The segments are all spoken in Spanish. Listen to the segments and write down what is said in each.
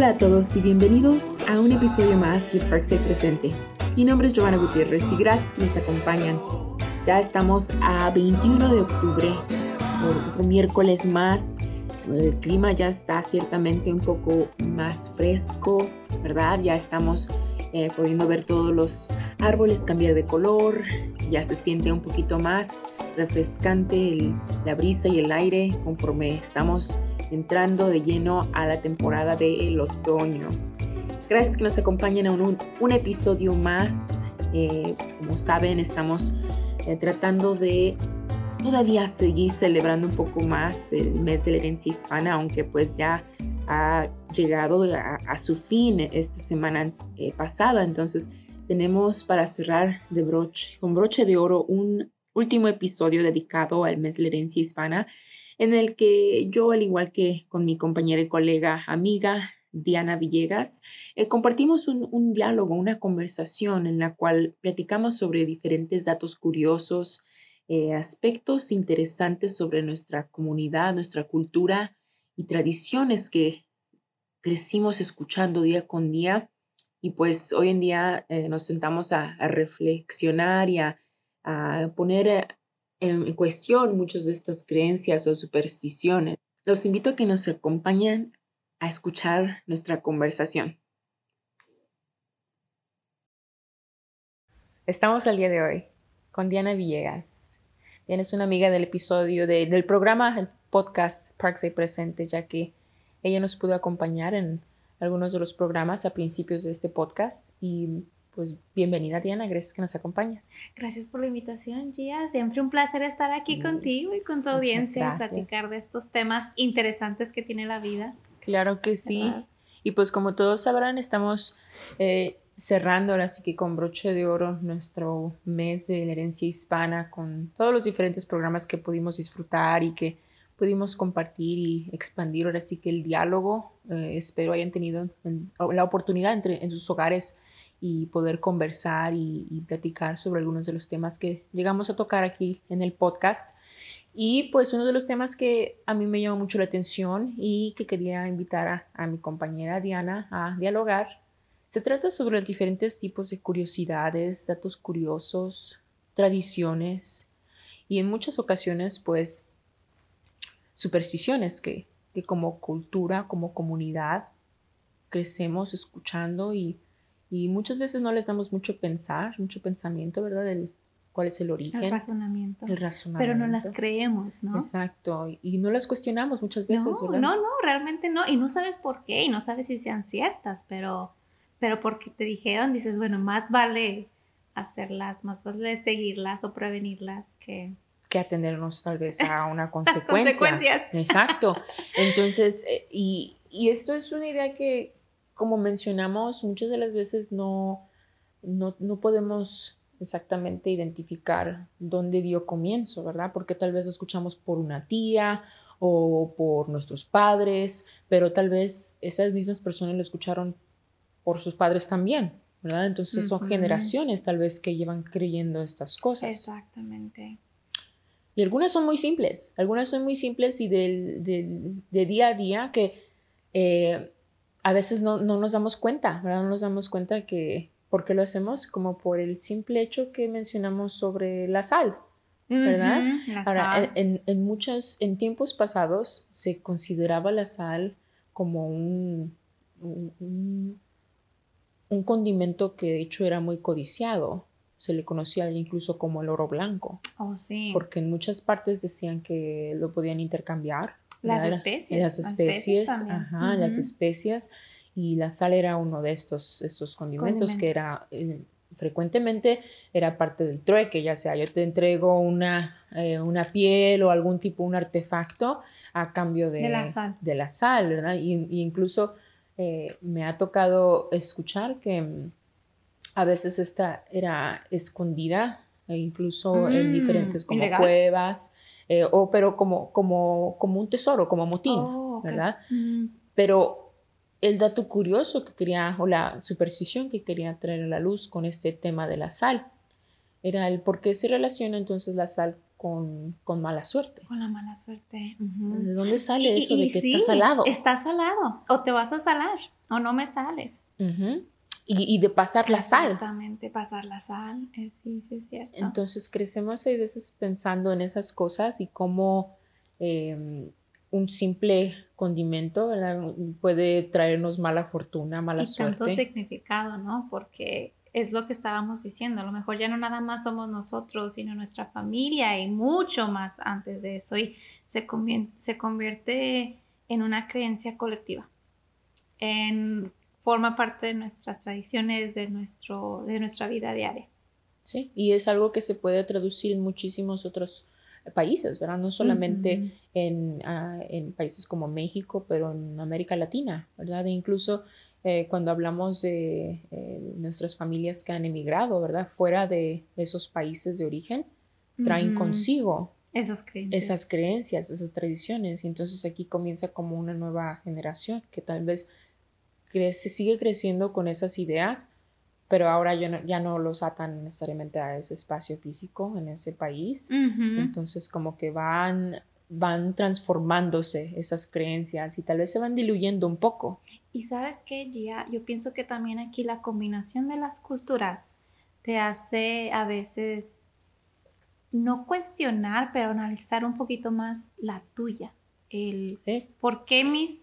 Hola a todos y bienvenidos a un episodio más de Parkside Presente. Mi nombre es Giovanna Gutiérrez y gracias que nos acompañan. Ya estamos a 21 de octubre, otro miércoles más. El clima ya está ciertamente un poco más fresco, ¿verdad? Ya estamos eh, pudiendo ver todos los árboles cambiar de color, ya se siente un poquito más refrescante la brisa y el aire conforme estamos entrando de lleno a la temporada del otoño. Gracias que nos acompañen a un, un episodio más. Eh, como saben, estamos eh, tratando de todavía seguir celebrando un poco más el mes de la herencia hispana, aunque pues ya ha llegado a, su fin esta semana eh, pasada. Entonces tenemos para cerrar de broche, con broche de oro un último episodio dedicado al mes de la herencia hispana, en el que yo, al igual que con mi compañera y colega amiga Diana Villegas, eh, compartimos un, diálogo, una conversación en la cual platicamos sobre diferentes datos curiosos, eh, aspectos interesantes sobre nuestra comunidad, nuestra cultura y tradiciones que crecimos escuchando día con día. Y pues hoy en día eh, nos sentamos a, reflexionar y a, poner en cuestión muchas de estas creencias o supersticiones. Los invito a que nos acompañen a escuchar nuestra conversación. Estamos al día de hoy con Diana Villegas. Tienes una amiga del episodio del programa, el podcast Parkside Presente, ya que ella nos pudo acompañar en algunos de los programas a principios de este podcast. Y pues bienvenida Diana, gracias que nos acompañas. Gracias por la invitación, Gia. Siempre un placer estar aquí contigo y con tu audiencia, platicar de estos temas interesantes que tiene la vida. Claro que sí. Y pues como todos sabrán, estamos eh, cerrando ahora sí que con broche de oro nuestro mes de la herencia hispana con todos los diferentes programas que pudimos disfrutar y que pudimos compartir y expandir ahora sí que el diálogo. Eh, espero hayan tenido la oportunidad entre, en sus hogares y poder conversar y, platicar sobre algunos de los temas que llegamos a tocar aquí en el podcast. Y pues uno de los temas que a mí me llamó mucho la atención y que quería invitar a, a mi compañera Diana a dialogar se trata sobre los diferentes tipos de curiosidades, datos curiosos, tradiciones y en muchas ocasiones pues supersticiones que, como cultura, como comunidad crecemos escuchando y, muchas veces no les damos mucho pensar, mucho pensamiento, ¿verdad? Del cuál es el origen. El razonamiento. El razonamiento. Pero no las creemos, ¿no? Exacto. Y no las cuestionamos muchas veces, no, No, no, realmente no. Y no sabes por qué y no sabes si sean ciertas, pero pero porque te dijeron, dices, bueno, más vale hacerlas, más vale seguirlas o prevenirlas que... Que atendernos tal vez a una consecuencia. consecuencias. Exacto. Entonces, eh, y, y, esto es una idea que, como mencionamos, muchas de las veces no, no, no podemos exactamente identificar dónde dio comienzo, ¿verdad? Porque tal vez lo escuchamos por una tía o por nuestros padres, pero tal vez esas mismas personas lo escucharon por sus padres también, ¿verdad? Entonces son generaciones tal vez que llevan creyendo estas cosas. Exactamente. Y algunas son muy simples, algunas son muy simples y de día a día que eh, a veces no, nos damos cuenta, ¿verdad? No nos damos cuenta que, ¿por qué lo hacemos? Como por el simple hecho que mencionamos sobre la sal, ¿verdad? Ahora, En, en, muchos, en tiempos pasados se consideraba la sal como un un condimento que de hecho era muy codiciado. Se le conocía incluso como el oro blanco. Oh, sí. Porque en muchas partes decían que lo podían intercambiar. Las especies. Las especies, ajá, las especias. Y la sal era uno de estos, estos condimentos, que era eh, frecuentemente era parte del trueque, ya sea yo te entrego una, eh, una piel o algún tipo, un artefacto a cambio de, la sal, de la sal ¿verdad? Y, y incluso eh, me ha tocado escuchar que mm, a veces esta era escondida, e incluso en mm, diferentes como cuevas, eh, o, pero como, como, como un tesoro, como motín, oh, ¿verdad? Mm. Pero el dato curioso que quería, o la superstición que quería traer a la luz con este tema de la sal, era el por qué se relaciona entonces la sal con, con mala suerte. Con la mala suerte. ¿De dónde sale eso de que estás salado? Estás salado. O te vas a salar. O no me sales. Y, y, de pasar la sal. Exactamente, pasar la sal. Eh, sí, sí, es cierto. Entonces crecemos a veces pensando en esas cosas y cómo em, un simple condimento ¿verdad? puede traernos mala fortuna, mala y suerte. Tanto significado, ¿no? Porque es lo que estábamos diciendo, a lo mejor ya no nada más somos nosotros, sino nuestra familia y mucho más antes de eso y se convierte, se convierte en una creencia colectiva, en, forma parte de nuestras tradiciones, de, nuestro, de nuestra vida diaria. Sí, y es algo que se puede traducir en muchísimos otros países, ¿verdad? No solamente en, ah, en, países como México, pero en América Latina, ¿verdad? E incluso eh, cuando hablamos de eh, nuestras familias que han emigrado, ¿verdad? Fuera de esos países de origen, traen consigo esas creencias. esas creencias, esas tradiciones. Y entonces aquí comienza como una nueva generación que tal vez crece, sigue creciendo con esas ideas, pero ahora ya no, ya no los atan necesariamente a ese espacio físico en ese país. Entonces como que van van transformándose esas creencias y tal vez se van diluyendo un poco. Y sabes qué, Gia, yo pienso que también aquí la combinación de las culturas te hace a veces no cuestionar, pero analizar un poquito más la tuya. El por qué mis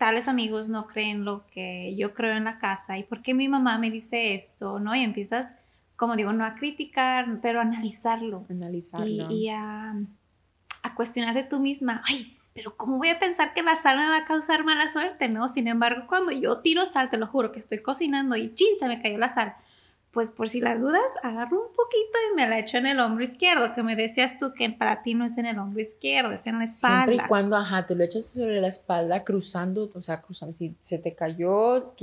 tales amigos no creen lo que yo creo en la casa y por qué mi mamá me dice esto, ¿no? Y empiezas, como digo, no a criticar, pero a analizarlo. Analizarlo. y a a cuestionarte tú misma, ay, pero ¿cómo voy a pensar que la sal me va a causar mala suerte, no? Sin embargo, cuando yo tiro sal, te lo juro, que estoy cocinando y chin, se me cayó la sal. Pues por si las dudas, agarro un poquito y me la echo en el hombro izquierdo, que me decías tú que para ti no es en el hombro izquierdo, es en la espalda. Siempre y cuando, ajá, te lo echas sobre la espalda, cruzando, o sea, cruzando, si se te cayó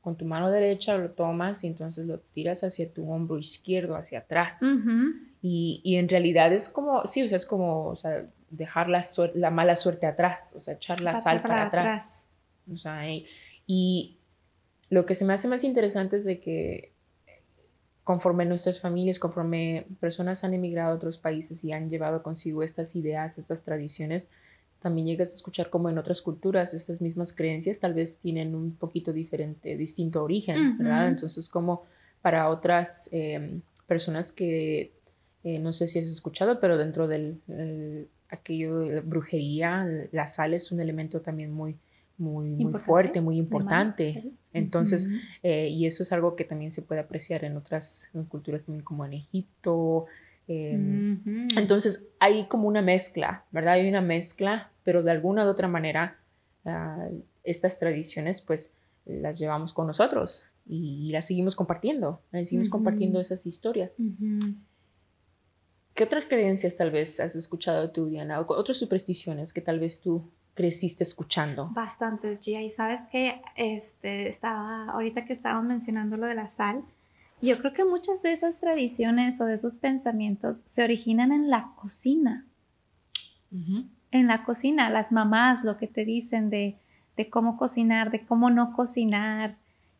con tu mano derecha, lo tomas y entonces lo tiras hacia tu hombro izquierdo, hacia atrás. y, y, en realidad es como, sí, o sea, es como, o sea, dejar la, la mala suerte atrás, o sea, echar la sal para, atrás. O sea, y, lo que se me hace más interesante es de que conforme nuestras familias, conforme personas han emigrado a otros países y han llevado consigo estas ideas, estas tradiciones, también llegas a escuchar como en otras culturas estas mismas creencias tal vez tienen un poquito diferente, distinto origen, ¿verdad? Entonces, como para otras em, personas que eh, no sé si has escuchado, pero dentro del aquello de brujería, la sal es un elemento también muy, muy, muy fuerte, muy importante. Entonces, eh, y eso es algo que también se puede apreciar en otras culturas también como en Egipto. Em, entonces, hay como una mezcla, ¿verdad? Hay una mezcla, pero de alguna u otra manera, ah, estas tradiciones pues las llevamos con nosotros y, las seguimos compartiendo, seguimos compartiendo esas historias. ¿Qué otras creencias tal vez has escuchado tú, Diana? Otras supersticiones que tal vez tú creciste escuchando? Bastantes, Gia. Y sabes que este, estaba, ahorita que estábamos mencionando lo de la sal, yo creo que muchas de esas tradiciones o de esos pensamientos se originan en la cocina. En la cocina, las mamás lo que te dicen de, de cómo cocinar, de cómo no cocinar.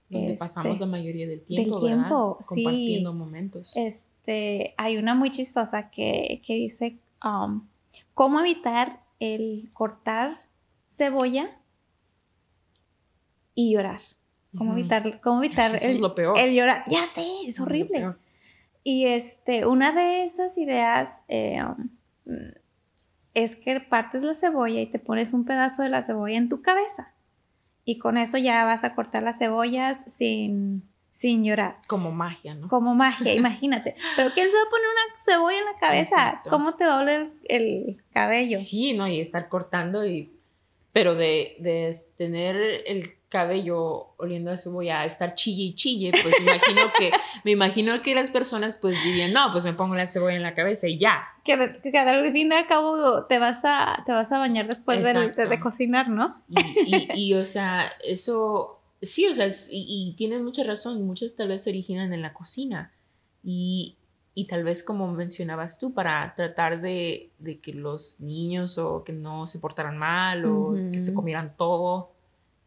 Donde pasamos este, la mayoría del tiempo, del tiempo Compartiendo momentos. Este, hay una muy chistosa que, dice um, cómo evitar el cortar cebolla y llorar. Cómo evitar, cómo evitar el, llorar. Ya sé, es horrible. Y este, una de esas ideas eh, um, es que partes la cebolla y te pones un pedazo de la cebolla en tu cabeza. Y con eso ya vas a cortar las cebollas sin, sin llorar. Como magia, ¿no? Como magia, imagínate. Pero ¿quién se va a poner una cebolla en la cabeza? ¿Cómo te va a oler el cabello? Sí, ¿no? Y estar cortando y... Pero de, de tener el cabello oliendo a cebolla, a estar chille y chille, pues me imagino que, me imagino que las personas pues dirían, no, pues me pongo la cebolla en la cabeza y ya. Que, al fin y al cabo te vas a, te vas a bañar después de, de, cocinar, ¿no? y, y, o sea, eso Sí, o sea, y, tienes mucha razón, muchas tal vez se originan en la cocina. Y, tal vez como mencionabas tú, para tratar de, que los niños o que no se portaran mal o que se comieran todo,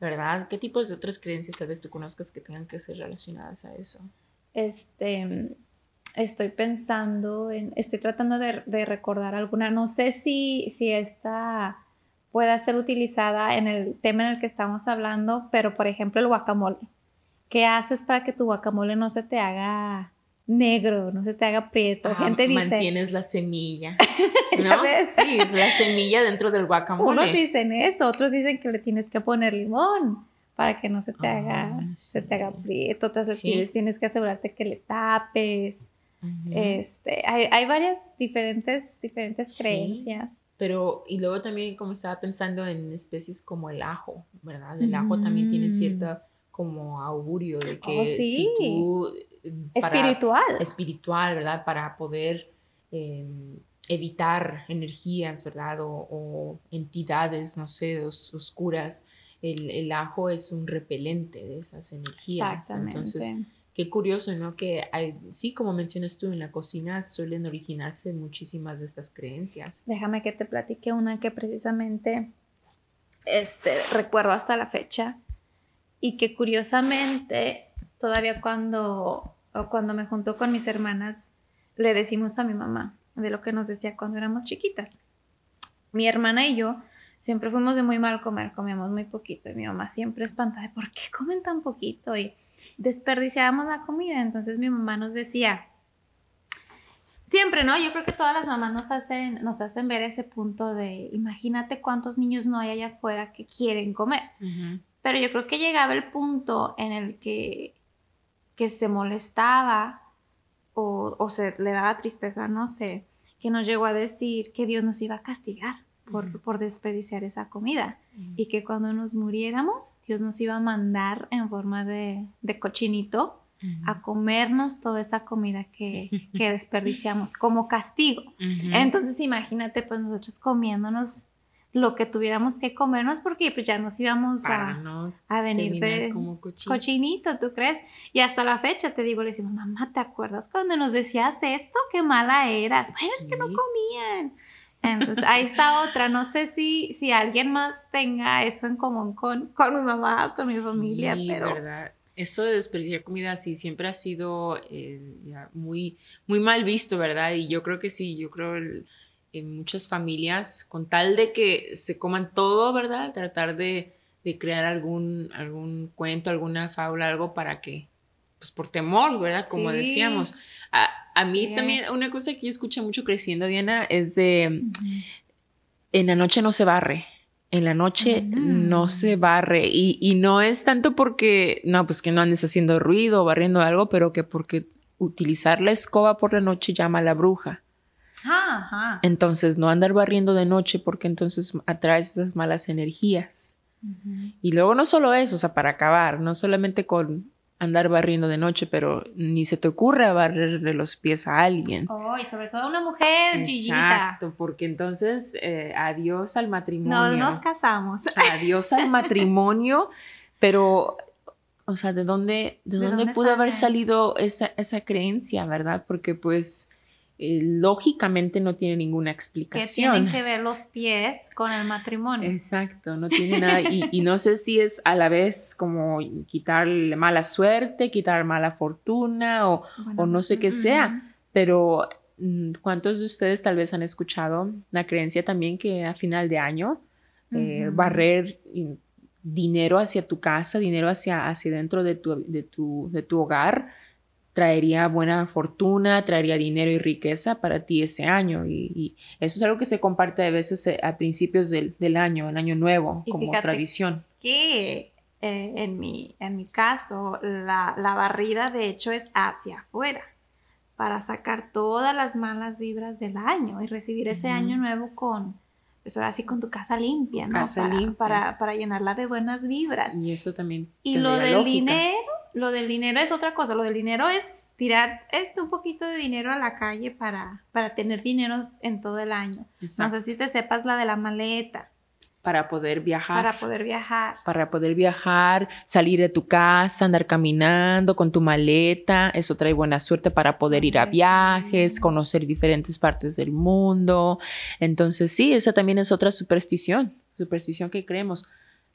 ¿verdad? ¿Qué tipos de otras creencias tal vez tú conozcas que tengan que ser relacionadas a eso? Este, estoy pensando en, estoy tratando de, de recordar alguna, no sé si, si esta pueda ser utilizada en el tema en el que estamos hablando, pero por ejemplo el guacamole. ¿Qué haces para que tu guacamole no se te haga negro, no se te haga prieto? Gente dice... Mantienes la semilla, ¿no? sí, la semilla dentro del guacamole. Unos dicen eso, otros dicen que le tienes que poner limón para que no se te haga, ah, se te haga prieto, otras tienes, tienes que asegurarte que le tapes. este, hay, hay, varias diferentes, diferentes creencias. Pero, y luego también como estaba pensando en especies como el ajo, ¿verdad? El ajo también tiene cierta como augurio de que oh, si tú... Eh, espiritual. Espiritual, ¿verdad? Para poder em, evitar energías, ¿verdad? O, entidades, no sé, oscuras. El, el, ajo es un repelente de esas energías. Exactamente. Entonces, qué curioso, ¿no? Que sí, como mencionas tú, en la cocina suelen originarse muchísimas de estas creencias. Déjame que te platique una que precisamente este, recuerdo hasta la fecha y que curiosamente todavía cuando, cuando me juntó con mis hermanas le decimos a mi mamá de lo que nos decía cuando éramos chiquitas. Mi hermana y yo siempre fuimos de muy mal comer, comíamos muy poquito y mi mamá siempre espantada de por qué comen tan poquito y desperdiciábamos la comida. Entonces mi mamá nos decía, siempre, ¿no? Yo creo que todas las mamás nos hacen, nos hacen ver ese punto de, imagínate cuántos niños no hay allá afuera que quieren comer. Pero yo creo que llegaba el punto en el que, que se molestaba o, o se le daba tristeza, no sé, que nos llegó a decir que Dios nos iba a castigar por, desperdiciar esa comida. Y que cuando nos muriéramos, Dios nos iba a mandar en forma de, cochinito a comernos toda esa comida que, desperdiciamos como castigo. Entonces imagínate pues nosotros comiéndonos lo que tuviéramos que comernos porque pues ya nos íbamos a, a, venir de cochinito, ¿tú crees? Y hasta la fecha te digo, le decimos, mamá, ¿te acuerdas cuando nos decías esto? Qué mala eras. Bueno, es que no comían. Entonces, ahí está otra. No sé si, si alguien más tenga eso en común con, con mi mamá o con mi familia, pero... verdad. Eso de desperdiciar comida sí siempre ha sido eh, muy, muy mal visto, ¿verdad? Y yo creo que sí, yo creo en muchas familias, con tal de que se coman todo, ¿verdad? Tratar de, de crear algún, algún cuento, alguna fábula, algo para que, pues por temor, ¿verdad? Como decíamos. A mí también, una cosa que yo escucho mucho creciendo, Diana, es de, en la noche no se barre. En la noche no se barre y, no es tanto porque, no, pues que no andes haciendo ruido o barriendo algo, pero que porque utilizar la escoba por la noche llama a la bruja. Ajá. Entonces, no andar barriendo de noche porque entonces atraes esas malas energías. Y luego no solo eso, o sea, para acabar, no solamente con andar barriendo de noche, pero ni se te ocurra barrerle los pies a alguien. Oh, y sobre todo a una mujer, Exacto, porque entonces eh, adiós al matrimonio. No nos casamos. Adiós al matrimonio, pero, o sea, ¿de dónde, de, dónde, pudo haber salido esa, esa creencia, verdad? Porque pues eh, lógicamente no tiene ninguna explicación. Que tienen que ver los pies con el matrimonio. Exacto, no tiene nada. Y, no sé si es a la vez como quitarle mala suerte, quitar mala fortuna o, no sé qué sea, pero mm, ¿cuántos de ustedes tal vez han escuchado la creencia también que a final de año eh, barrer dinero hacia tu casa, dinero hacia, hacia dentro de tu, de tu, de tu hogar? Traería buena fortuna, traería dinero y riqueza para ti ese año. Y, eso es algo que se comparte a veces eh, a principios del, año, el año nuevo, como tradición. Que eh, en, mi, en mi caso, la, barrida de hecho es hacia afuera para sacar todas las malas vibras del año y recibir ese año nuevo con, pues ahora sí con tu casa limpia, ¿no? Casa para, limpia. Para, para, llenarla de buenas vibras. Y eso también. Y lo del dinero lo del dinero es otra cosa. Lo del dinero es tirar este, un poquito de dinero a la calle para, para tener dinero en todo el año. No sé si te sepas la de la maleta. Para poder viajar. Para poder viajar. Para poder viajar, salir de tu casa, andar caminando con tu maleta. Eso trae buena suerte para poder ir a viajes, conocer diferentes partes del mundo. Entonces, sí, esa también es otra superstición. Superstición que creemos.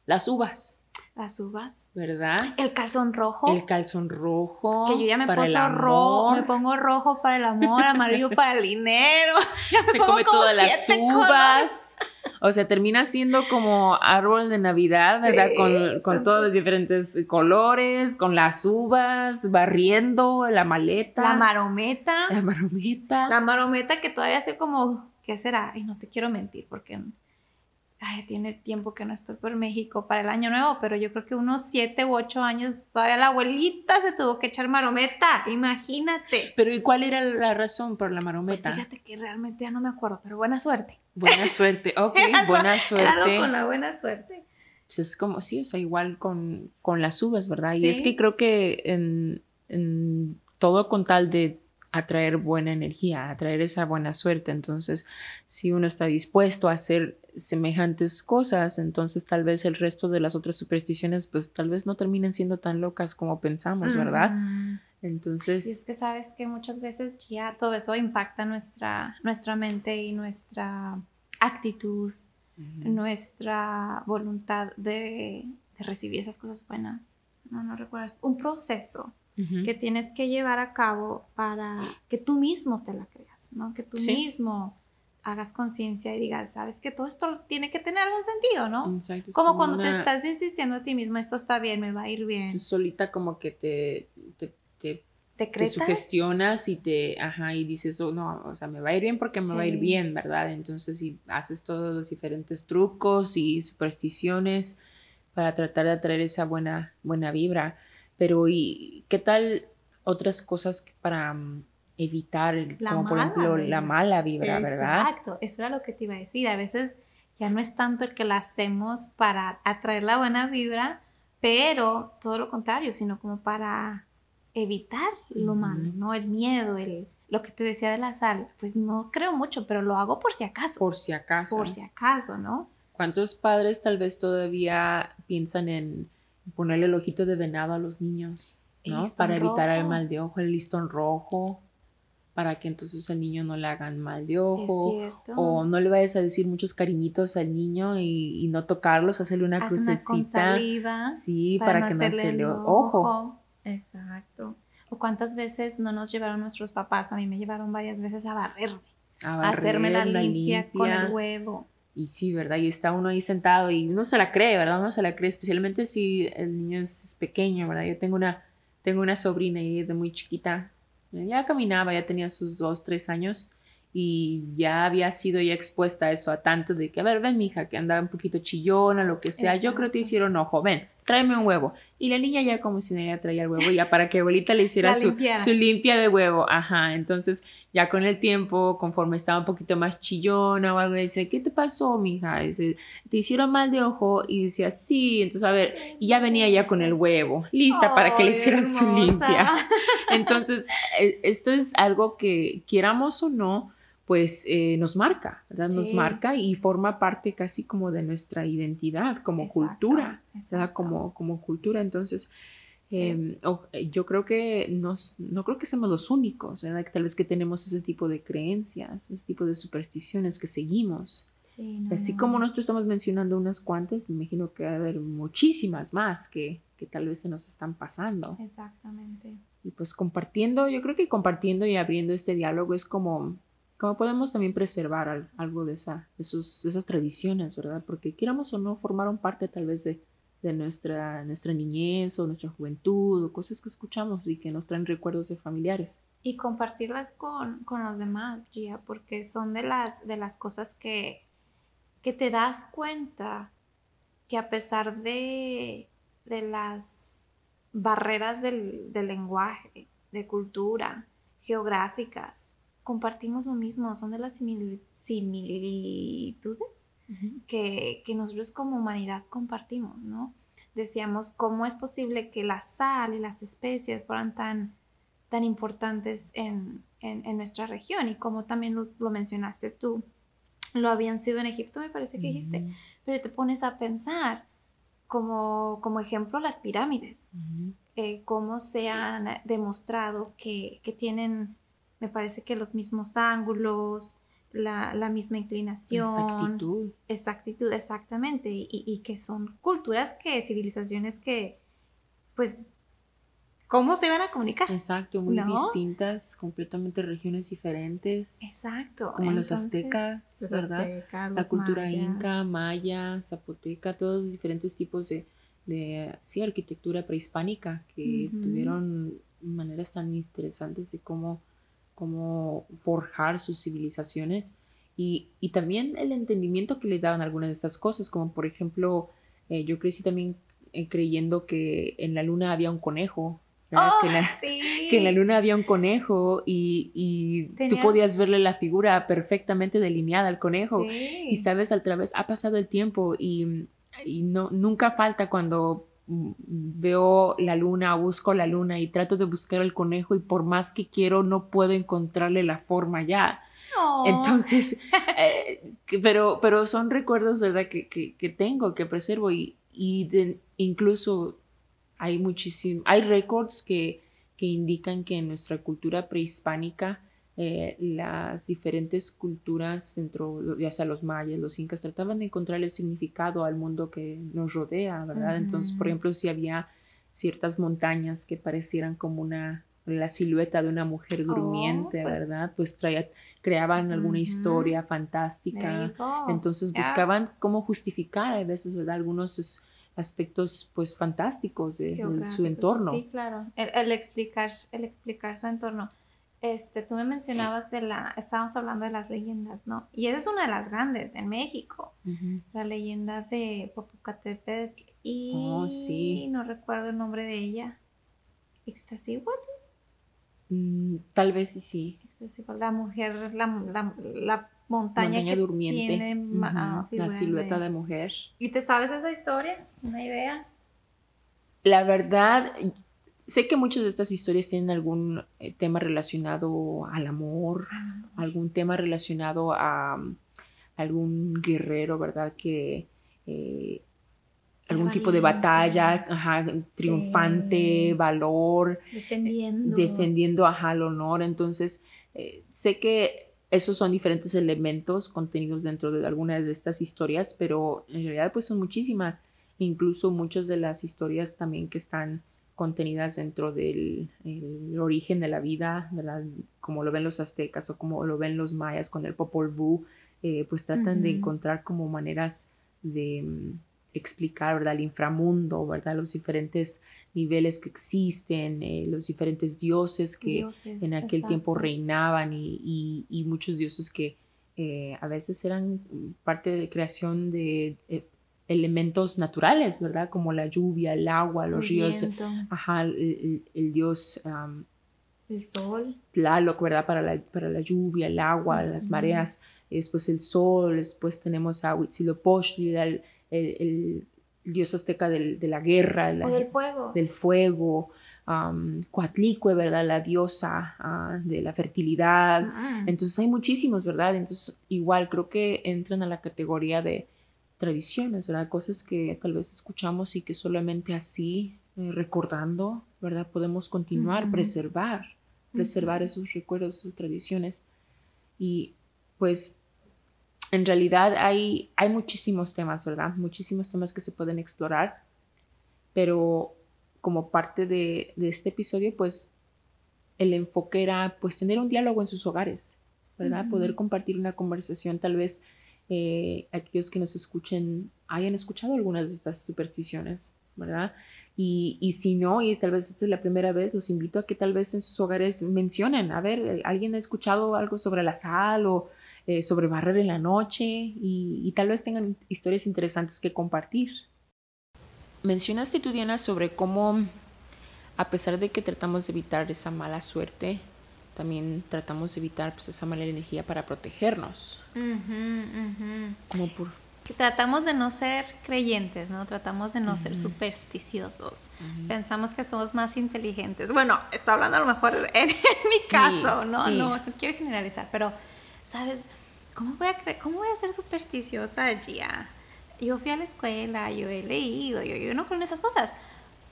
Las uvas. Las uvas. ¿Verdad? El calzón rojo. El calzón rojo. Que yo ya me pongo rojo, me pongo rojo para el amor, amarillo para el dinero. Se come todas las uvas. O sea, termina siendo como árbol de Navidad, ¿verdad? Con, con, todos los diferentes colores, con las uvas, barriendo la maleta. La marometa. La marometa. La marometa que todavía hace como, ¿qué será? Y no te quiero mentir porque tiene tiempo que no estoy por México para el año nuevo, pero yo creo que unos siete u ocho años todavía la abuelita se tuvo que echar marometa, imagínate. Pero ¿y cuál era la razón por la marometa? Pues fíjate que realmente ya no me acuerdo, pero buena suerte. Buena suerte, ok, buena suerte. con la buena suerte. Pues es como, sí, o sea, igual con, con las uvas, ¿verdad? Y es que creo que en, en todo con tal de atraer buena energía, atraer esa buena suerte. Entonces, si uno está dispuesto a hacer semejantes cosas, entonces tal vez el resto de las otras supersticiones, pues tal vez no terminen siendo tan locas como pensamos, ¿verdad? Entonces... Y es que sabes que muchas veces ya todo eso impacta nuestra, nuestra mente y nuestra actitud, nuestra voluntad de, de recibir esas cosas buenas. No, no recuerdo. Un proceso que tienes que llevar a cabo para que tú mismo te la creas, ¿no? Que tú mismo hagas conciencia y digas, sabes que todo esto tiene que tener algún sentido, ¿no? Exacto, como, cuando te estás insistiendo a ti mismo, esto está bien, me va a ir bien. Tú solita como que te, te, te, sugestionas y te, ajá, y dices, oh, no, o sea, me va a ir bien porque me va a ir bien, ¿verdad? Entonces, si haces todos los diferentes trucos y supersticiones para tratar de atraer esa buena, buena vibra. Pero, ¿y qué tal otras cosas para evitar, como por ejemplo la mala vibra, ¿verdad? Exacto, eso era lo que te iba a decir. A veces ya no es tanto el que la hacemos para atraer la buena vibra, pero todo lo contrario, sino como para evitar lo malo, ¿no? El miedo, el, lo que te decía de la sal, pues no creo mucho, pero lo hago por si acaso. Por si acaso. Por si acaso, ¿no? ¿Cuántos padres tal vez todavía piensan en ponerle el ojito de venado a los niños, ¿no? Para evitar el mal de ojo, el listón rojo, para que entonces al niño no le hagan mal de ojo, o no le vayas a decir muchos cariñitos al niño y, no tocarlos, hacerle una crucecita. sí, para, que no se le ojo. Exacto. O cuántas veces no nos llevaron nuestros papás, a mí me llevaron varias veces a barrerme, a, hacerme la limpia con el huevo. Y sí, ¿verdad? Y está uno ahí sentado y uno se la cree, ¿verdad? Uno se la cree, especialmente si el niño es pequeño, ¿verdad? Yo tengo una, tengo una sobrina ahí de muy chiquita, ya caminaba, ya tenía sus dos, tres años y ya había sido ya expuesta a eso, a tanto de que, a ver, ven, mija, que anda un poquito chillona, lo que sea, yo creo que te hicieron ojo, ven, tráeme un huevo. Y la niña ya como si ella traía el huevo, ya para que abuelita le hiciera su, su, limpia de huevo. Ajá, entonces ya con el tiempo, conforme estaba un poquito más chillona o algo, dice, ¿qué te pasó, mija? Dice, ¿te hicieron mal de ojo? Y decía, sí, entonces a ver, y ya venía ya con el huevo, lista para que le hiciera su limpia. Entonces, e, esto es algo que quieramos o no, pues eh, nos marca, ¿verdad? Nos marca y forma parte casi como de nuestra identidad, como cultura, ¿verdad? Como, como cultura. Entonces, em, eh, yo creo que nos, no creo que seamos los únicos, ¿verdad? Que tal vez que tenemos ese tipo de creencias, ese tipo de supersticiones que seguimos. Así como nosotros estamos mencionando unas cuantas, me imagino que va a haber muchísimas más que, que tal vez se nos están pasando. Exactamente. Y pues compartiendo, yo creo que compartiendo y abriendo este diálogo es como como podemos también preservar algo de, esa, de, esas tradiciones, ¿verdad? Porque quieramos o no, formaron parte tal vez de, nuestra, nuestra niñez o nuestra juventud o cosas que escuchamos y que nos traen recuerdos de familiares. Y compartirlas con, los demás, Gia, porque son de las, de las cosas que, que te das cuenta que a pesar de, de las barreras del, del lenguaje, de cultura, geográficas, compartimos lo mismo, son de las similitudes que, nosotros como humanidad compartimos, ¿no? Decíamos, ¿cómo es posible que la sal y las especias fueran tan, tan importantes en, nuestra región? Y como también lo, mencionaste tú, lo habían sido en Egipto, me parece que dijiste, pero te pones a pensar, como, como ejemplo, las pirámides, eh, cómo se han demostrado que, que tienen me parece que los mismos ángulos, la, la misma inclinación. Exactitud. Exactitud, exactamente. Y, y que son culturas que, civilizaciones que, pues, ¿cómo se van a comunicar? Exacto, muy distintas, completamente regiones diferentes. Exacto. Como los aztecas, ¿verdad? la cultura inca, maya, zapoteca, todos los diferentes tipos de, de sí, arquitectura prehispánica que tuvieron maneras tan interesantes de cómo cómo forjar sus civilizaciones y, también el entendimiento que le daban algunas de estas cosas, como por ejemplo, eh, yo crecí también eh, creyendo que en la luna había un conejo. Oh, que, en la luna había un conejo y, tú podías verle la figura perfectamente delineada al conejo. Y sabes, al través ha pasado el tiempo y, y no, nunca falta cuando veo la luna, busco la luna y trato de buscar el conejo y por más que quiero no puedo encontrarle la forma ya. Entonces, eh, pero, pero son recuerdos, ¿verdad? Que, que, tengo, que preservo y, y incluso hay muchísimo, hay récords que, que indican que en nuestra cultura prehispánica eh, las diferentes culturas, dentro, ya sea los mayas, los incas, trataban de encontrarle significado al mundo que nos rodea, ¿verdad? Entonces, por ejemplo, si había ciertas montañas que parecieran como una la silueta de una mujer oh, durmiente, pues ¿verdad? Pues traía, creaban alguna historia fantástica. Entonces buscaban cómo justificar a veces, ¿verdad? Algunos aspectos pues fantásticos de, su entorno. Sí, claro. el, explicar, el explicar su entorno. Este, tú me mencionabas de la, estábamos hablando de las leyendas, ¿no? Y esa es una de las grandes en México, la leyenda de Popocatépetl y oh, sí. no recuerdo el nombre de ella. ¿Ixtasíhuatl? Mm, tal vez sí, sí. La mujer, la, la, montaña, que durmiente. tiene ah, la silueta de... de mujer. ¿Y te sabes esa historia? ¿Una idea? La verdad, Sé que muchas de estas historias tienen algún eh, tema relacionado al amor, algún tema relacionado a mm, algún guerrero, ¿verdad? Que eh, algún tipo de batalla, triunfante, valor, defendiendo, defendiendo ajá, el honor. Entonces, eh, sé que esos son diferentes elementos contenidos dentro de algunas de estas historias, pero en realidad pues son muchísimas. Incluso muchas de las historias también que están contenidas dentro del origen de la vida, como lo ven los aztecas o como lo ven los mayas con el Popol Vuh, eh, pues tratan de encontrar como maneras de mm, explicar, ¿verdad? El inframundo, ¿verdad? Los diferentes niveles que existen, eh, los diferentes dioses que en aquel tiempo reinaban y, muchos dioses que eh, a veces eran parte de creación de elementos naturales, ¿verdad? Como la lluvia, el agua, los ríos, ajá, el, dios... el sol. Tlaloc, ¿verdad? Para la, para la lluvia, el agua, las mareas, después el sol, después tenemos a Huitzilopochtli, el, el, dios azteca de la guerra. del fuego. Del fuego. Um, ¿verdad? La diosa ah, de la fertilidad. Ah. Entonces hay muchísimos, ¿verdad? Entonces igual creo que entran a la categoría de tradiciones, ¿verdad? Cosas que tal vez escuchamos y que solamente así, eh, recordando, ¿verdad? Podemos continuar, preservar, preservar esos recuerdos, esas tradiciones. Y pues en realidad hay, hay muchísimos temas, ¿verdad? Muchísimos temas que se pueden explorar, pero como parte de, de este episodio, pues el enfoque era pues tener un diálogo en sus hogares, ¿verdad? Poder compartir una conversación tal vez eh, aquellos que nos escuchen hayan escuchado algunas de estas supersticiones, ¿verdad? Y, y, si no, y tal vez esta es la primera vez, los invito a que tal vez en sus hogares mencionen, a ver, eh, ¿alguien ha escuchado algo sobre la sal o eh, sobre barrer en la noche? Y, y, tal vez tengan historias interesantes que compartir. Mencionaste tú, sobre cómo, a pesar de que tratamos de evitar esa mala suerte, también tratamos de evitar pues, esa mala energía para protegernos. Como por... tratamos de no ser creyentes, ¿no? Tratamos de no ser supersticiosos. Pensamos que somos más inteligentes. Bueno, estoy hablando a lo mejor en, mi caso, ¿no? ¿no? No quiero generalizar, pero, ¿sabes? ¿Cómo voy a, cómo voy a ser supersticiosa, Gia? Yo fui a la escuela, yo he leído, yo, yo no creo en esas cosas.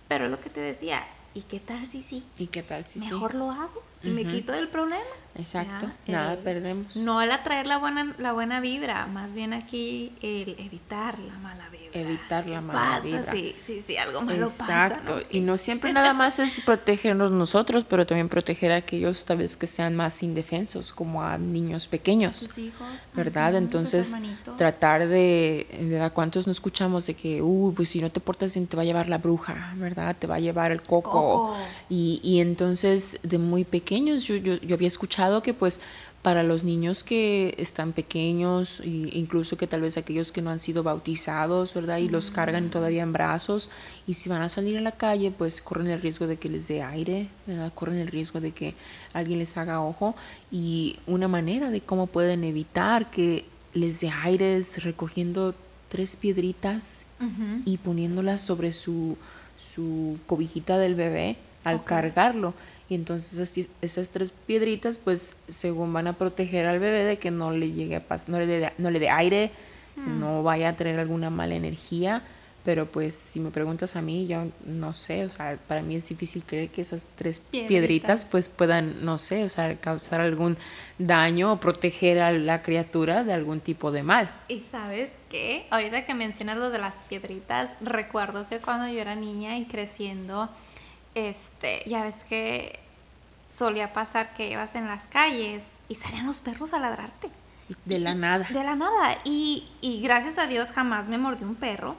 Pero es lo que te decía, ¿y qué tal si sí? ¿Y qué tal si Mejor lo hago y me quito del problema. Exacto, nada perdemos. No el atraer la buena, la buena vibra, más bien aquí el evitar la mala vibra. Evitar la mala vibra. Sí, sí, sí, algo malo Exacto. Y no siempre nada más es protegernos nosotros, pero también proteger a aquellos tal vez que sean más indefensos, como a niños pequeños. Tus hijos. ¿Verdad? Entonces, tratar de, de, ¿cuántos no escuchamos de que, uy, pues si no te portas bien te va a llevar la bruja, ¿verdad? Te va a llevar el coco. Y, y entonces, de muy pequeños, yo, yo, yo había escuchado que pues para los niños que están pequeños e incluso que tal vez aquellos que no han sido bautizados, ¿verdad? Y los cargan todavía en brazos y si van a salir a la calle, pues corren el riesgo de que les dé aire, ¿verdad? Corren el riesgo de que alguien les haga ojo y una manera de cómo pueden evitar que les dé aire es recogiendo tres piedritas y poniéndolas sobre su, su cobijita del bebé al cargarlo y entonces esas tres piedritas, pues según van a proteger al bebé de que no le llegue a pasar, no le dé, no le dé aire, mm. no vaya a tener alguna mala energía. Pero pues si me preguntas a mí, yo no sé, o sea, para mí es difícil creer que esas tres piedritas, pues puedan, no sé, o sea, causar algún daño o proteger a la criatura de algún tipo de mal. Y sabes qué, ahorita que mencionas lo de las piedritas, recuerdo que cuando yo era niña y creciendo, este, ya ves que solía pasar que ibas en las calles y salían los perros a ladrarte. De la nada. De la nada. Y, y gracias a Dios jamás me mordió un perro,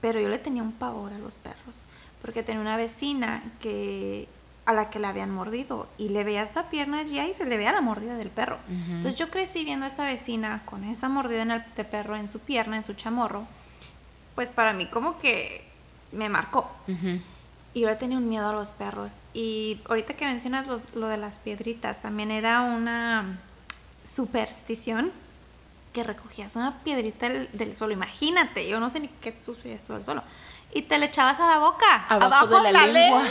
pero yo le tenía un pavor a los perros, porque tenía una vecina que a la que le habían mordido y le veías la pierna allí y se le veía la mordida del perro. Entonces yo crecí viendo a esa vecina con esa mordida en el, de perro en su pierna, en su chamorro, pues para mí como que me marcó. Y yo le tenía un miedo a los perros. Y ahorita que mencionas lo de las piedritas, también era una superstición que recogías una piedrita del, suelo. Imagínate, yo no sé ni qué sucio es esto del suelo. Y te le echabas a la boca, abajo, de la, lengua.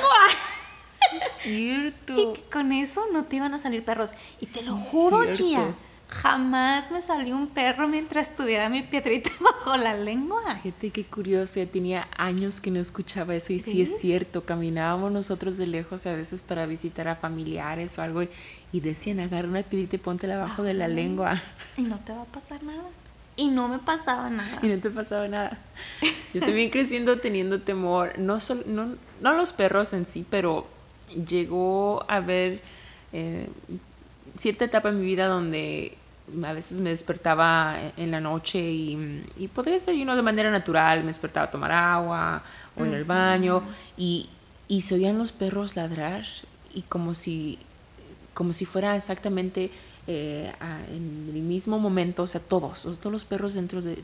cierto. Y con eso no te iban a salir perros. Y te lo juro, Gia Jamás me salió un perro mientras tuviera mi piedrita bajo la lengua. Fíjate qué curioso, ya tenía años que no escuchaba eso y ¿Sí? es cierto, caminábamos nosotros de lejos a veces para visitar a familiares o algo y, decían agarra una piedrita y póntela abajo de la lengua. Y no te va a pasar nada. Y no me pasaba nada. Y no te pasaba nada. Yo también creciendo teniendo temor, no, solo, no, no los perros en sí, pero llegó a ver eh, cierta etapa en mi vida donde a veces me despertaba en la noche y, y podría ser uno de manera natural, me despertaba a tomar agua o ir al baño y, y se oían los perros ladrar y como si, como si fuera exactamente eh, en el mismo momento, o sea, todos, todos los perros dentro de,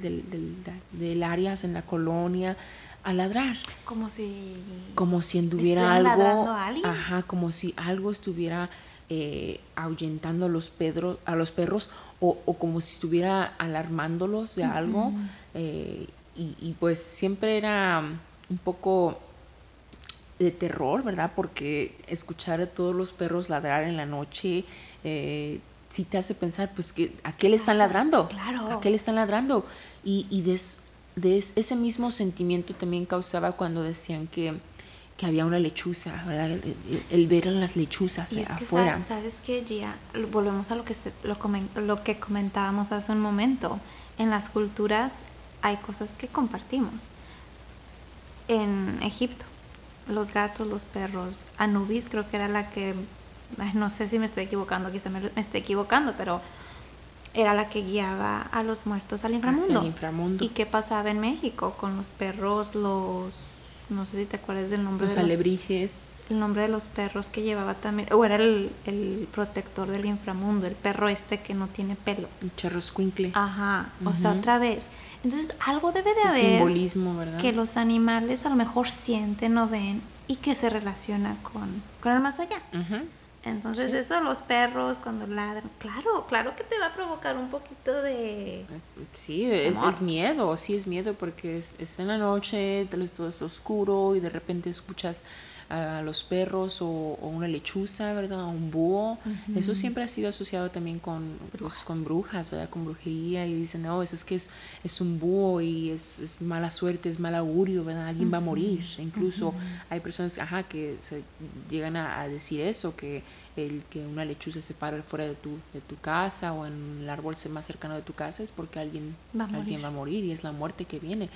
del área, en la colonia, a ladrar. Como si... Como si anduviera algo... Ajá, como si algo estuviera eh, ahuyentando a los, pedros, a los perros o, como si estuviera alarmándolos de algo. Eh, y, pues siempre era un poco de terror, ¿verdad? Porque escuchar a todos los perros ladrar en la noche eh, sí te hace pensar, pues, que ¿a qué le están ladrando? Claro. ¿A qué le están ladrando? Y, ese mismo sentimiento también causaba cuando decían que que había una lechuza, ¿verdad? El, ver a las lechuzas y es afuera. Que, ¿Sabes qué, Gia? Volvemos a lo que, lo, lo que comentábamos hace un momento. En las culturas hay cosas que compartimos. En Egipto, los gatos, los perros, Anubis creo que era la que, no sé si me estoy equivocando, quizá me, me esté equivocando, pero era la que guiaba a los muertos al inframundo. inframundo. ¿Y qué pasaba en México con los perros, los no sé si te acuerdas del nombre los de alebrijes. el nombre de los perros que llevaba también, o era el, protector del inframundo, el perro este que no tiene pelo. El charroscuincle. Ajá, o sea, otra vez. Entonces, algo debe de haber. Simbolismo, ¿verdad? Que los animales a lo mejor sienten o ven y que se relaciona con, con el más allá. Ajá. Entonces eso los perros cuando ladran, claro, claro que te va a provocar un poquito de... Sí, es, miedo, sí es miedo porque es, en la noche, tal vez todo es oscuro y de repente escuchas a los perros o, una lechuza, ¿verdad? Un búho. Eso siempre ha sido asociado también con pues, brujas, con brujas ¿verdad? Con brujería y dicen, no, es, es que es, es un búho y es, es, mala suerte, es mal augurio, ¿verdad? Alguien va a morir. Incluso hay personas ajá, que se llegan a, decir eso, que el que una lechuza se para fuera de tu, de tu casa o en el árbol más cercano de tu casa es porque alguien va a, alguien va a morir y es la muerte que viene.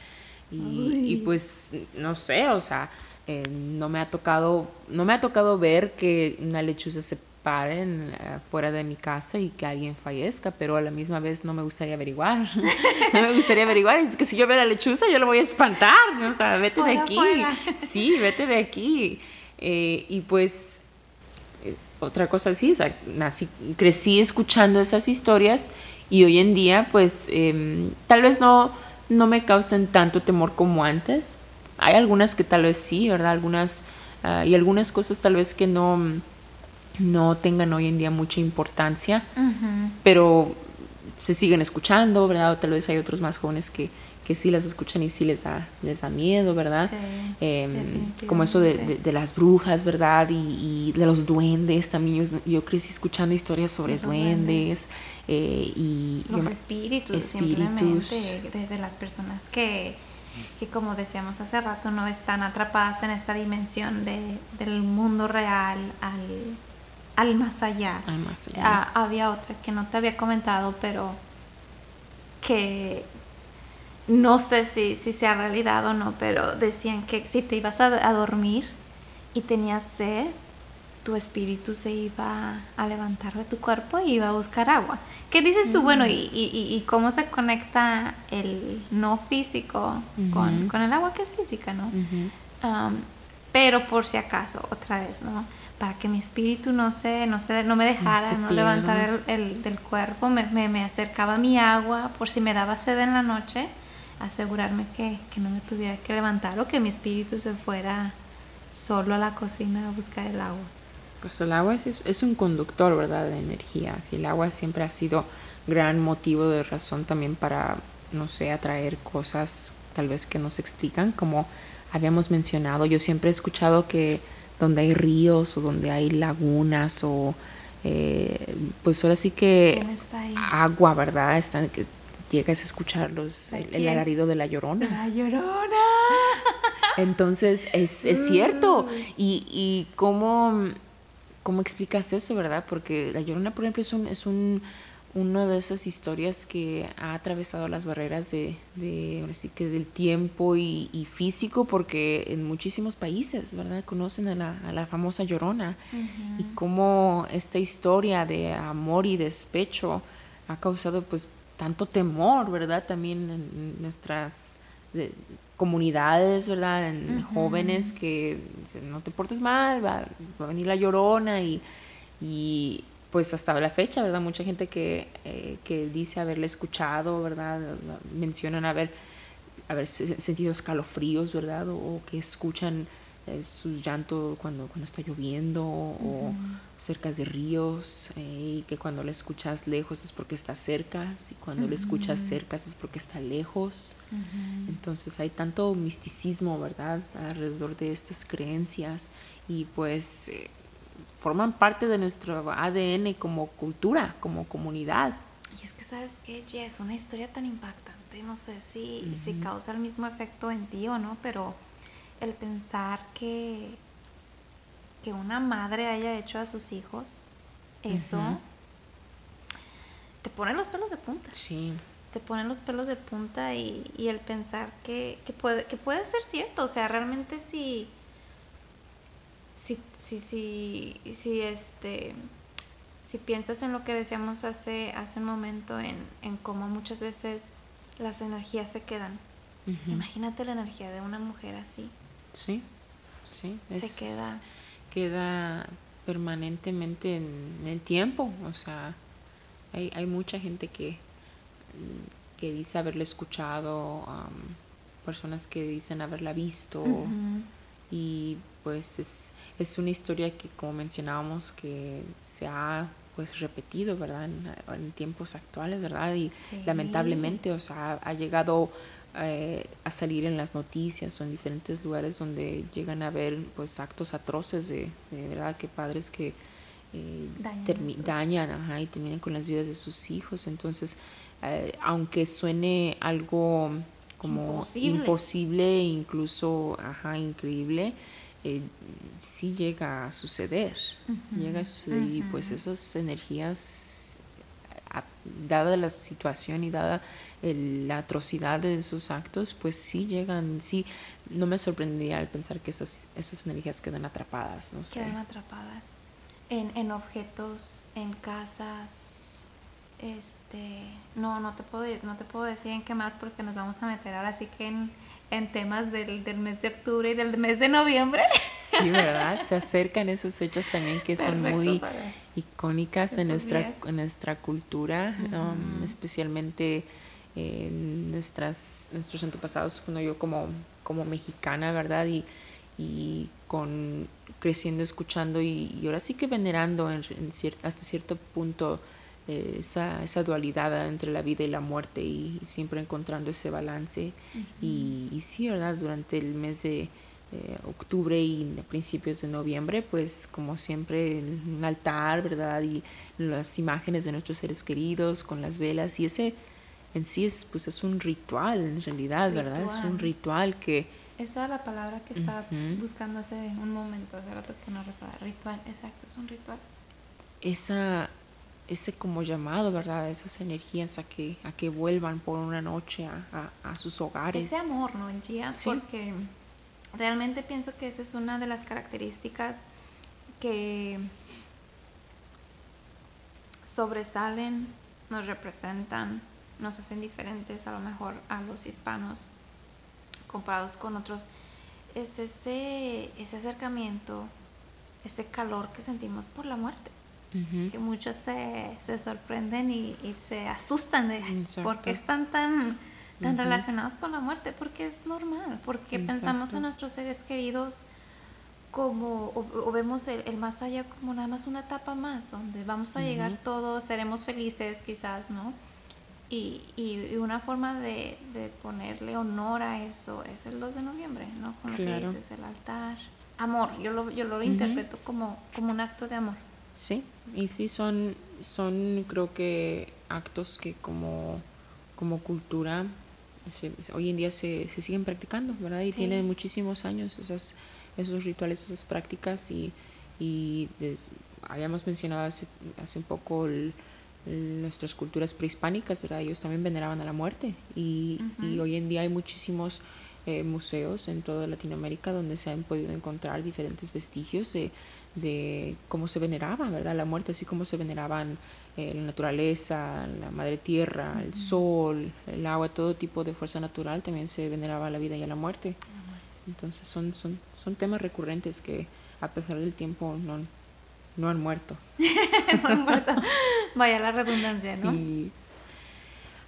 Y, y, pues no sé, o sea, eh, no me ha tocado, no me ha tocado ver que una lechuza se pare eh, fuera de mi casa y que alguien fallezca, pero a la misma vez no me gustaría averiguar. no me gustaría averiguar. Es que si yo veo la lechuza, yo lo voy a espantar. O sea, vete de aquí. Sí, vete de aquí. Eh, y pues, otra cosa sí, o sea, nací, crecí escuchando esas historias y hoy en día, pues, em, tal vez no, no me causen tanto temor como antes, hay algunas que tal vez sí, ¿verdad? Algunas, ah, y algunas cosas tal vez que no, no tengan hoy en día mucha importancia, pero se siguen escuchando, ¿verdad? O tal vez hay otros más jóvenes que, que sí las escuchan y sí les da, les da miedo, ¿verdad? Em, como eso de, de, las brujas, ¿verdad? Y, de los duendes también. Yo, crecí escuchando historias sobre duendes. Eh, y los espíritus, espíritus. simplemente de las personas que que como decíamos hace rato, no están atrapadas en esta dimensión de, del mundo real al, al más allá. Ah, había otra que no te había comentado, pero que no sé si, si sea realidad o no, pero decían que si te ibas a, a dormir y tenías sed, tu espíritu se iba a levantar de tu cuerpo y iba a buscar agua. ¿Qué dices tú? Bueno, y, y, cómo se conecta el no físico con, con, el agua que es física, ¿no? pero por si acaso, otra vez, ¿no? Para que mi espíritu no se, no se, no me dejara, no, levantar el, del cuerpo, me, me, me, acercaba mi agua por si me daba sed en la noche, asegurarme que, que no me tuviera que levantar o que mi espíritu se fuera solo a la cocina a buscar el agua. Pues el agua es, un conductor, ¿verdad?, de energía. Si el agua siempre ha sido gran motivo de razón también para, no sé, atraer cosas tal vez que nos explican, como habíamos mencionado. Yo siempre he escuchado que donde hay ríos o donde hay lagunas o eh, pues ahora sí que agua, ¿verdad? Están, que llegas a escuchar los, el, alarido de la llorona. La llorona. Entonces es, es cierto. Mm. Y, y cómo ¿Cómo explicas eso, verdad? Porque La Llorona, por ejemplo, es, un, es un, una de esas historias que ha atravesado las barreras de, de que del tiempo y, físico, porque en muchísimos países, ¿verdad? Conocen a la, a la famosa Llorona y cómo esta historia de amor y despecho ha causado pues tanto temor, ¿verdad? También en nuestras comunidades, ¿verdad? En jóvenes que dicen, no te portes mal, va, a venir la llorona y, y, pues hasta la fecha, ¿verdad? Mucha gente que, eh, que dice haberle escuchado, ¿verdad? Mencionan haber, haber sentido escalofríos, ¿verdad? O, que escuchan eh, sus llantos cuando, cuando está lloviendo o cerca de ríos eh, y que cuando le escuchas lejos es porque está cerca y cuando le escuchas cerca es porque está lejos. Entonces hay tanto misticismo, ¿verdad?, alrededor de estas creencias y pues eh, forman parte de nuestro ADN como cultura, como comunidad. Y es que, ¿sabes qué, Es una historia tan impactante, no sé si, si causa el mismo efecto en ti o no, pero el pensar que, que una madre haya hecho a sus hijos eso, te pone los pelos de punta. Sí te ponen los pelos de punta y, el pensar que, puede, que puede ser cierto. O sea, realmente si, si, si, si, si, este, si piensas en lo que decíamos hace, hace un momento, en, en cómo muchas veces las energías se quedan. Imagínate la energía de una mujer así. Sí, sí. se queda. Queda permanentemente en el tiempo. O sea, hay, hay mucha gente que que dice haberla escuchado, personas que dicen haberla visto y pues es, es una historia que como mencionábamos que se ha pues repetido, ¿verdad? En, tiempos actuales, ¿verdad? Y lamentablemente, o sea, ha llegado eh, a salir en las noticias o en diferentes lugares donde llegan a ver pues actos atroces de, verdad que padres que eh, dañan, y terminan con las vidas de sus hijos. Entonces, eh, aunque suene algo como imposible, incluso ajá, increíble, eh, sí llega a suceder. Llega a suceder y pues esas energías, dada la situación y dada la atrocidad de esos actos, pues sí llegan, sí, no me sorprendería al pensar que esas, esas energías quedan atrapadas. No Quedan atrapadas en, en objetos, en casas, este, no, no te puedo, no te puedo decir en qué más porque nos vamos a meter ahora sí que en, en temas del, del, mes de octubre y del mes de noviembre. Sí, ¿verdad? Se acercan esas fechas también que son muy icónicas en nuestra, en nuestra cultura, um, especialmente en nuestras, nuestros antepasados, cuando yo como, como mexicana, ¿verdad? Y, y con creciendo, escuchando y, ahora sí que venerando en, hasta cierto punto eh, esa, esa, dualidad entre la vida y la muerte y, siempre encontrando ese balance. y, sí, ¿verdad? Durante el mes de eh, octubre y principios de noviembre, pues como siempre, un altar, ¿verdad? Y las imágenes de nuestros seres queridos con las velas y ese en sí es, pues es un ritual en realidad, ¿verdad? Es un ritual que... Esa es la palabra que estaba buscando hace un momento, hace rato que no recuerdo. Ritual, exacto, es un ritual. Esa ese como llamado, ¿verdad? Esas energías a que, a que vuelvan por una noche a, a, sus hogares. Ese amor, ¿no, Gia? Porque realmente pienso que esa es una de las características que sobresalen, nos representan, nos hacen diferentes a lo mejor a los hispanos comparados con otros. Es ese, ese acercamiento, ese calor que sentimos por la muerte que muchos se, se sorprenden y, se asustan de por qué están tan, tan relacionados con la muerte, porque es normal, porque pensamos en nuestros seres queridos como, o, vemos el, más allá como nada más una etapa más, donde vamos a llegar todos, seremos felices quizás, ¿no? Y, y, una forma de, de, ponerle honor a eso es el 2 de noviembre, ¿no? Con lo que dices, el altar. Amor, yo lo, yo lo interpreto como, como un acto de amor. Sí, y sí son, son creo que actos que como, como cultura hoy en día se, se, siguen practicando, ¿verdad? Y tienen muchísimos años esas, esos rituales, esas prácticas y, y habíamos mencionado hace, hace un poco nuestras culturas prehispánicas, ¿verdad? Ellos también veneraban a la muerte y, y hoy en día hay muchísimos eh, museos en toda Latinoamérica donde se han podido encontrar diferentes vestigios de de cómo se veneraba, ¿verdad? La muerte, así como se veneraban eh, la naturaleza, la madre tierra, el sol, el agua, todo tipo de fuerza natural, también se veneraba la vida y la muerte. Entonces son, son, son temas recurrentes que a pesar del tiempo no, no han muerto. no han muerto. Vaya la redundancia, ¿no? Sí.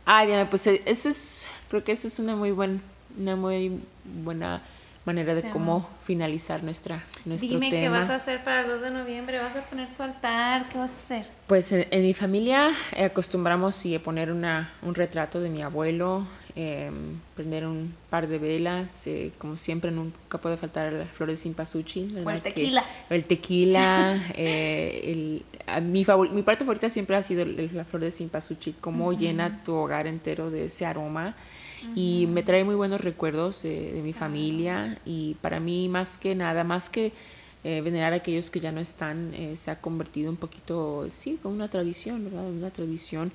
Ah, Diana, pues ese es, creo que esa es una muy, buen, una muy buena manera de cómo finalizar nuestra, nuestro Dime qué vas a hacer para el 2 de noviembre, ¿vas a poner tu altar? ¿Qué vas a hacer? Pues en, mi familia eh, acostumbramos sí, a poner una, un retrato de mi abuelo, em, prender un par de velas, eh, como siempre nunca puede faltar las flores de simpasuchi. O el tequila. el tequila. eh, el, mi, mi parte favorita siempre ha sido la flor de simpasuchi, cómo llena tu hogar entero de ese aroma y me trae muy buenos recuerdos de mi familia y para mí más que nada, más que eh, venerar a aquellos que ya no están, eh, se ha convertido un poquito, sí, como una tradición, ¿verdad? Una tradición,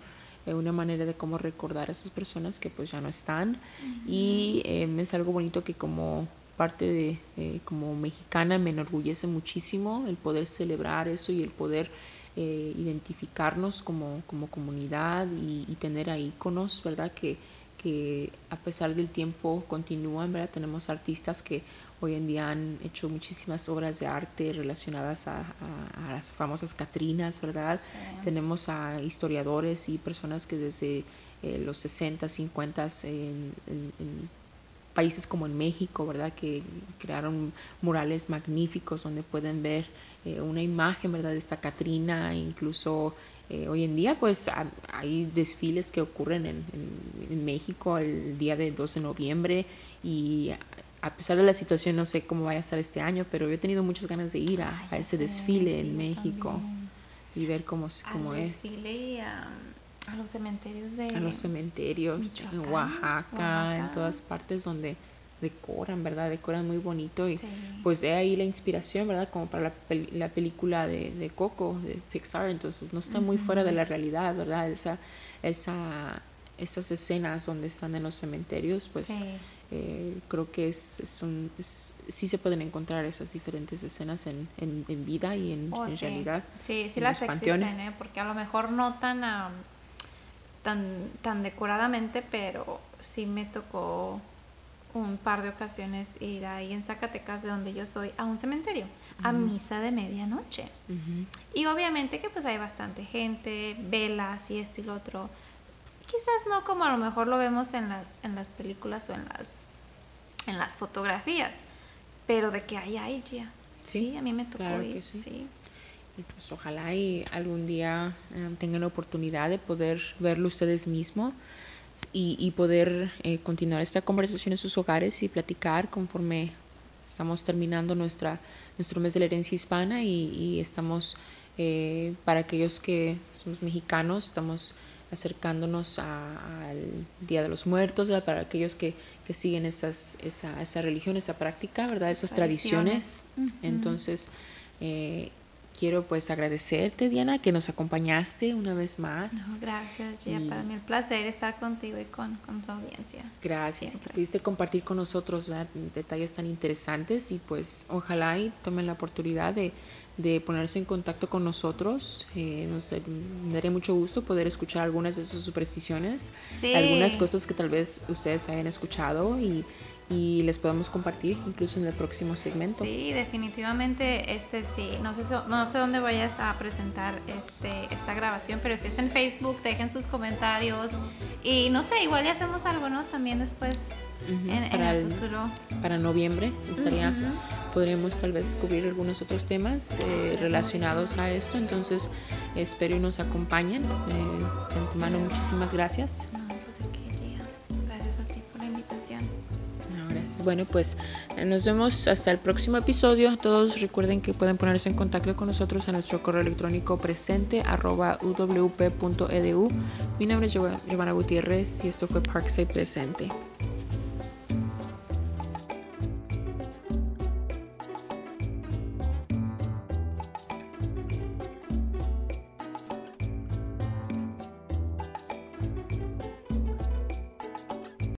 eh, una manera de cómo recordar a esas personas que pues ya no están y es algo bonito que como parte de, como mexicana me enorgullece muchísimo el poder celebrar eso y el poder identificarnos como, como comunidad y, y tener ahí iconos, ¿verdad? Que, que a pesar del tiempo continúan, ¿verdad? Tenemos artistas que hoy en día han hecho muchísimas obras de arte relacionadas a, las famosas Catrinas, ¿verdad? Tenemos a historiadores y personas que desde eh, los 60, 50 en, países como en México, ¿verdad? Que crearon murales magníficos donde pueden ver eh, una imagen, ¿verdad? De esta Catrina, incluso eh, hoy en día pues hay desfiles que ocurren en, en, México el día de 2 de noviembre y a pesar de la situación no sé cómo vaya a estar este año, pero yo he tenido muchas ganas de ir a, ese desfile en México y ver cómo, cómo es. Desfile a, a, los cementerios de... A los cementerios en Oaxaca, en todas partes donde decoran, ¿verdad? Decoran muy bonito y pues he ahí la inspiración, ¿verdad? Como para la, la película de, de, Coco, de Pixar, entonces no está muy fuera de la realidad, ¿verdad? Esa, esa, esas escenas donde están en los cementerios, pues eh, creo que es, es un, sí se pueden encontrar esas diferentes escenas en, en, vida y en, oh, realidad. Sí, sí las existen, ¿eh? porque a lo mejor no tan, tan, tan decoradamente, pero sí me tocó un par de ocasiones ir ahí en Zacatecas, de donde yo soy, a un cementerio, a misa de medianoche. Y obviamente que pues hay bastante gente, velas y esto y lo otro. Quizás no como a lo mejor lo vemos en las, en las películas o en las, en las fotografías, pero de que hay, hay ya. Sí, a mí me tocó ir. sí. pues ojalá y algún día eh, tengan la oportunidad de poder verlo ustedes mismos y, poder eh, continuar esta conversación en sus hogares y platicar conforme estamos terminando nuestra, nuestro mes de la herencia hispana y, estamos, eh, para aquellos que somos mexicanos, estamos acercándonos al Día de los Muertos, para aquellos que, que siguen esas, esa, esa religión, esa práctica, ¿verdad? esas tradiciones. Entonces, eh, quiero pues agradecerte, Diana, que nos acompañaste una vez más. gracias, Gia. Para mí el placer estar contigo y con, tu audiencia. Gracias. Que pudiste compartir con nosotros detalles tan interesantes y pues ojalá y tomen la oportunidad de, ponerse en contacto con nosotros. Eh, nos daría mucho gusto poder escuchar algunas de sus supersticiones, algunas cosas que tal vez ustedes hayan escuchado y y les podemos compartir incluso en el próximo segmento. Sí, definitivamente, este sí, no sé, no sé dónde vayas a presentar este, esta grabación, pero si es en Facebook, dejen sus comentarios y no sé, igual ya hacemos algo, ¿no? También después en, para el, futuro. Para noviembre estaría, podríamos tal vez cubrir algunos otros temas eh, relacionados a esto, entonces espero y nos acompañen. Eh, de antemano, muchísimas gracias. Bueno, pues eh, nos vemos hasta el próximo episodio. Todos recuerden que pueden ponerse en contacto con nosotros en nuestro correo electrónico presente arroba uwp.edu. Mi nombre es Giovanna Gutiérrez y esto fue Parkside Presente.